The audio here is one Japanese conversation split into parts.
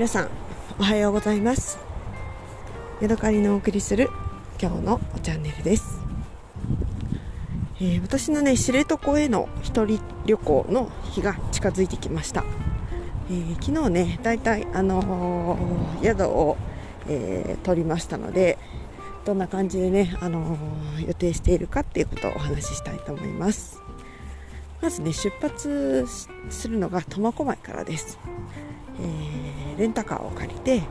皆さんおはようございます。ヤドカリのお送りする今日のチャンネルです、えー、私のね知床への一人旅行の日が近づいてきました、えー、昨日ねだいたいあのー、宿を、え取りましたのでどんな感じでね、あの予定しているかっていうことをお話ししたいと思います。まずね出発するのが苫小牧からです。えー、レンタカーを借りて、え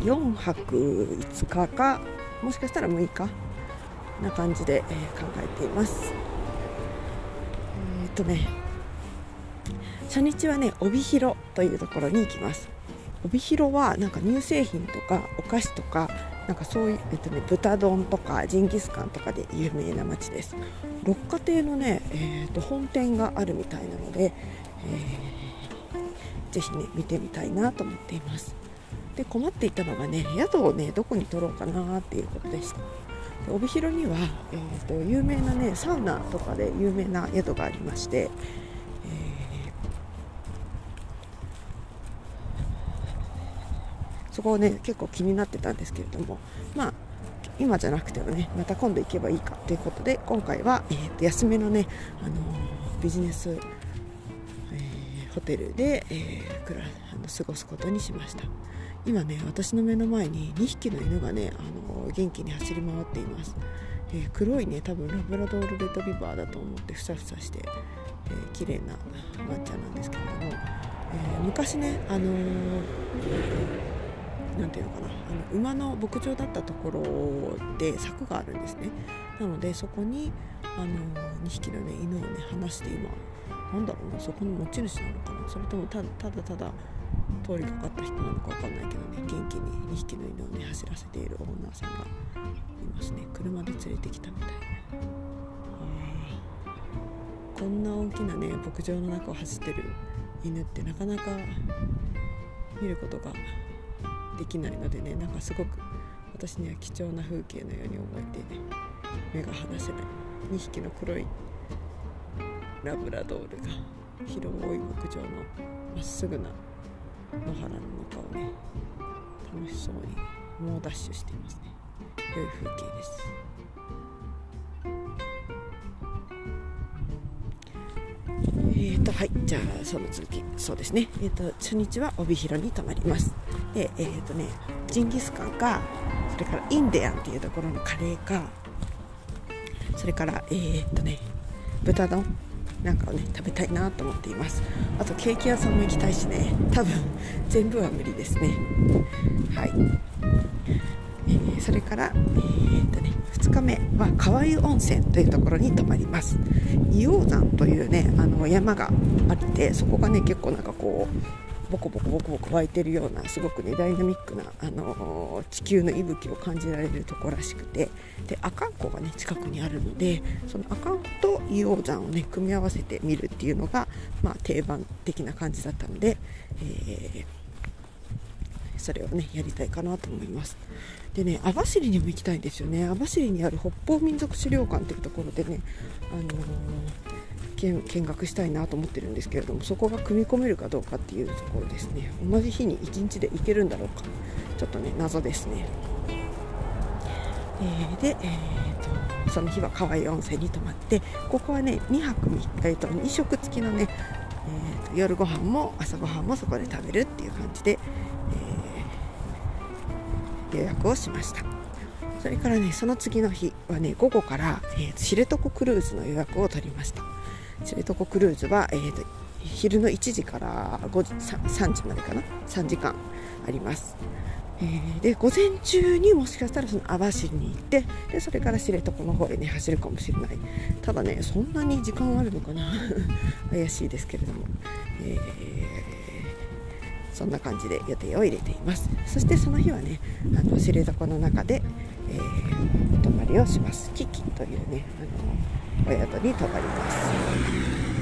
ー、4泊5日かもしかしたら6日な感じで、えー、考えています。えっとね初日はね帯広というところに行きます。帯広はなんか乳製品とかお菓子とかなんかそういう、えっとね、豚丼とかジンギスカンとかで有名な町です。六花亭のね、えーと、本店があるみたいなので、えーぜひね見てみたいなと思っています。で困っていたのがね宿をねどこに取ろうかなっていうことでした。で帯広には、えーと、有名なねサウナとかで有名な宿がありまして、えー、そこをね結構気になってたんですけれどもまあ今じゃなくてもねまた今度行けばいいかということで今回は、えー、と安めのね、あのー、ビジネスえホテルで、えー、くらあの過ごすことにしました。今ね私の目の前に2匹の犬がねあの元気に走り回っています、えー、黒いね多分ラブラドールレトリバーだと思ってふさふさして、えー、綺麗なワンちゃんなんですけれども、え、昔ねあのー、なんていうのかな。あの馬の牧場だったところで柵があるんですね。なのでそこにあの2匹の、ね、犬をね離して今なんだろうなそこの持ち主なのかな。それともただただただ通りかかった人なのか分かんないけどね元気に2匹の犬をね走らせているオーナーさんがいますね。車で連れてきたみたい。なこんな大きなね牧場の中を走ってる犬ってなかなか見ることができないのでねなんかすごく私には貴重な風景のように思えてね目が離せない。2匹の黒いラブラドールが広い牧場のまっすぐな野原の中をね楽しそうに猛ダッシュしていますね。良い風景です。えーとはいじゃあその続きそうですね。えーと初日は帯広に泊まります。でえーとねジンギスカンかそれからインディアンっていうところのカレーかそれからえーとね豚丼なんかをね食べたいなと思っています。あとケーキ屋さんも行きたいしね。多分全部は無理ですね。はい、え、それからえー、っとね2日目は川湯温泉というところに泊まります。硫黄山というねあの山があってそこがね結構なんかこうボコボコボコボコ湧いてるようなすごくねダイナミックな、あのー、地球の息吹を感じられるところらしくてで阿寒湖がね近くにあるのでその阿寒湖と硫黄山をね組み合わせて見るっていうのが、まあ、定番的な感じだったので、えー、それをねやりたいかなと思います。でね網走にも行きたいんですよね。網走にある北方民族資料館っていうところでね、あのー見見学したいなと思ってるんですけれどもそこが組み込めるかどうかっていうところですね。同じ日に1日で行けるんだろうか。ちょっとね謎ですね、えー、で、えーと、その日は川湯温泉に泊まってここはね2泊3日、えーと、2食付きのね、えーと、夜ご飯も朝ごはんもそこで食べるっていう感じで、えー、予約をしました。それからねその次の日はね午後から、えー、知床クルーズの予約を取りました。知床クルーズは、えーと、昼の1時から5時 3, 3時までかな？3時間あります、えー、で午前中にもしかしたらその網走に行ってでそれから知床の方へね走るかもしれない。ただねそんなに時間あるのかな？怪しいですけれども、え、そんな感じで予定を入れています。そしてその日はねあの知床の中で、えー、泊まりをします。キキというねあのお宿に泊まります。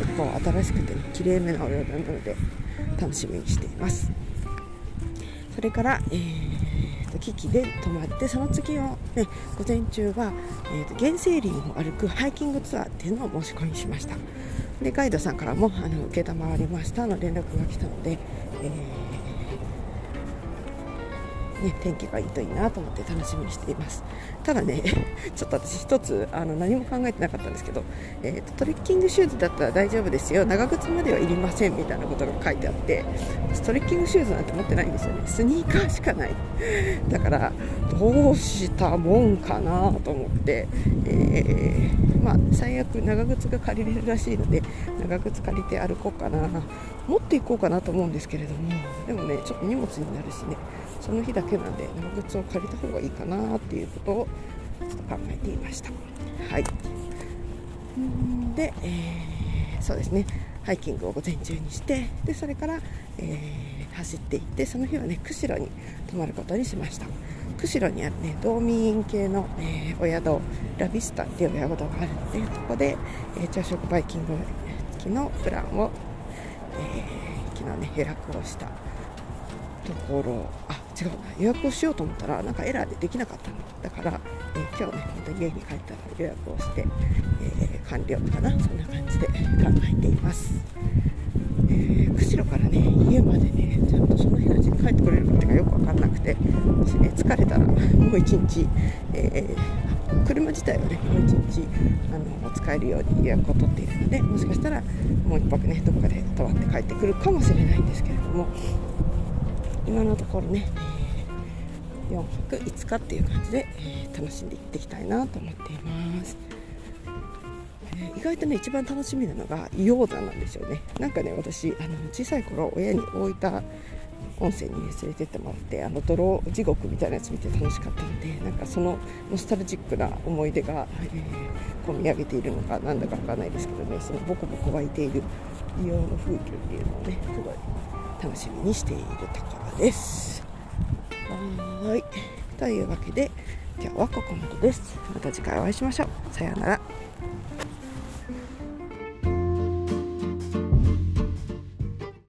結構新しくて、ね、綺麗めなお宿なので楽しみにしています。それから、えーと、キキで泊まってその次を、ね、午前中は、えーと、原生林を歩くハイキングツアーっていうのを申し込みしました。でガイドさんからもあの承りましたの連絡が来たので、ね、天気がいいといいなと思って楽しみにしています。ただね ちょっと私一つあの何も考えてなかったんですけど、えーと、トレッキングシューズだったら大丈夫ですよ。長靴まではいりませんみたいなことが書いてあってトレッキングシューズなんて持ってないんですよね。スニーカーしかない。だからどうしたもんかなと思って、えー、まあ、最悪長靴が借りれるらしいので長靴借りて歩こうかな。持っていこうかなと思うんですけれどもでもねちょっと荷物になるしね。その日だけなんで長靴を借りた方がいいかなっていうことをちょっと考えていました。はい。で、えー、そうですね。ハイキングを午前中にしてでそれから、えー、走っていってその日はね釧路に泊まることにしました。釧路にあるね道民系の、えー、お宿ラビスタっていうお宿があるのでそこで、えー、朝食バイキング付きのプランを、えー、昨日ね予約をしたところあ違う予約をしようと思ったらなんかエラーでできなかったの。だから、えー、今日ねまた家に帰ったら予約をして、えー、完了かな。そんな感じで考えています、釧路からね家までねちゃんとその日のうちに帰ってくれるかってかよく分かんなくてもしね疲れたらもう一日、え車自体はねもう一日あの使えるように予約を取っているのでもしかしたらもう1泊ねどこかで泊まって帰ってくるかもしれないんですけれども今のところね、4泊5日っていう感じで、え、楽しんでいっていきたいなと思っています、意外とね一番楽しみなのが硫黄山なんですよね。なんかね私あの小さい頃親に大分温泉に、連れてってもらってあの泥地獄みたいなやつ見て楽しかったのでなんかそのノスタルジックな思い出が、えー、込み上げているのかなんだかわからないですけどねそのボコボコ湧いている硫黄の風景っていうのをねすごい楽しみにしているところです。はい。というわけで今日はここまでです。また次回お会いしましょう。さようなら。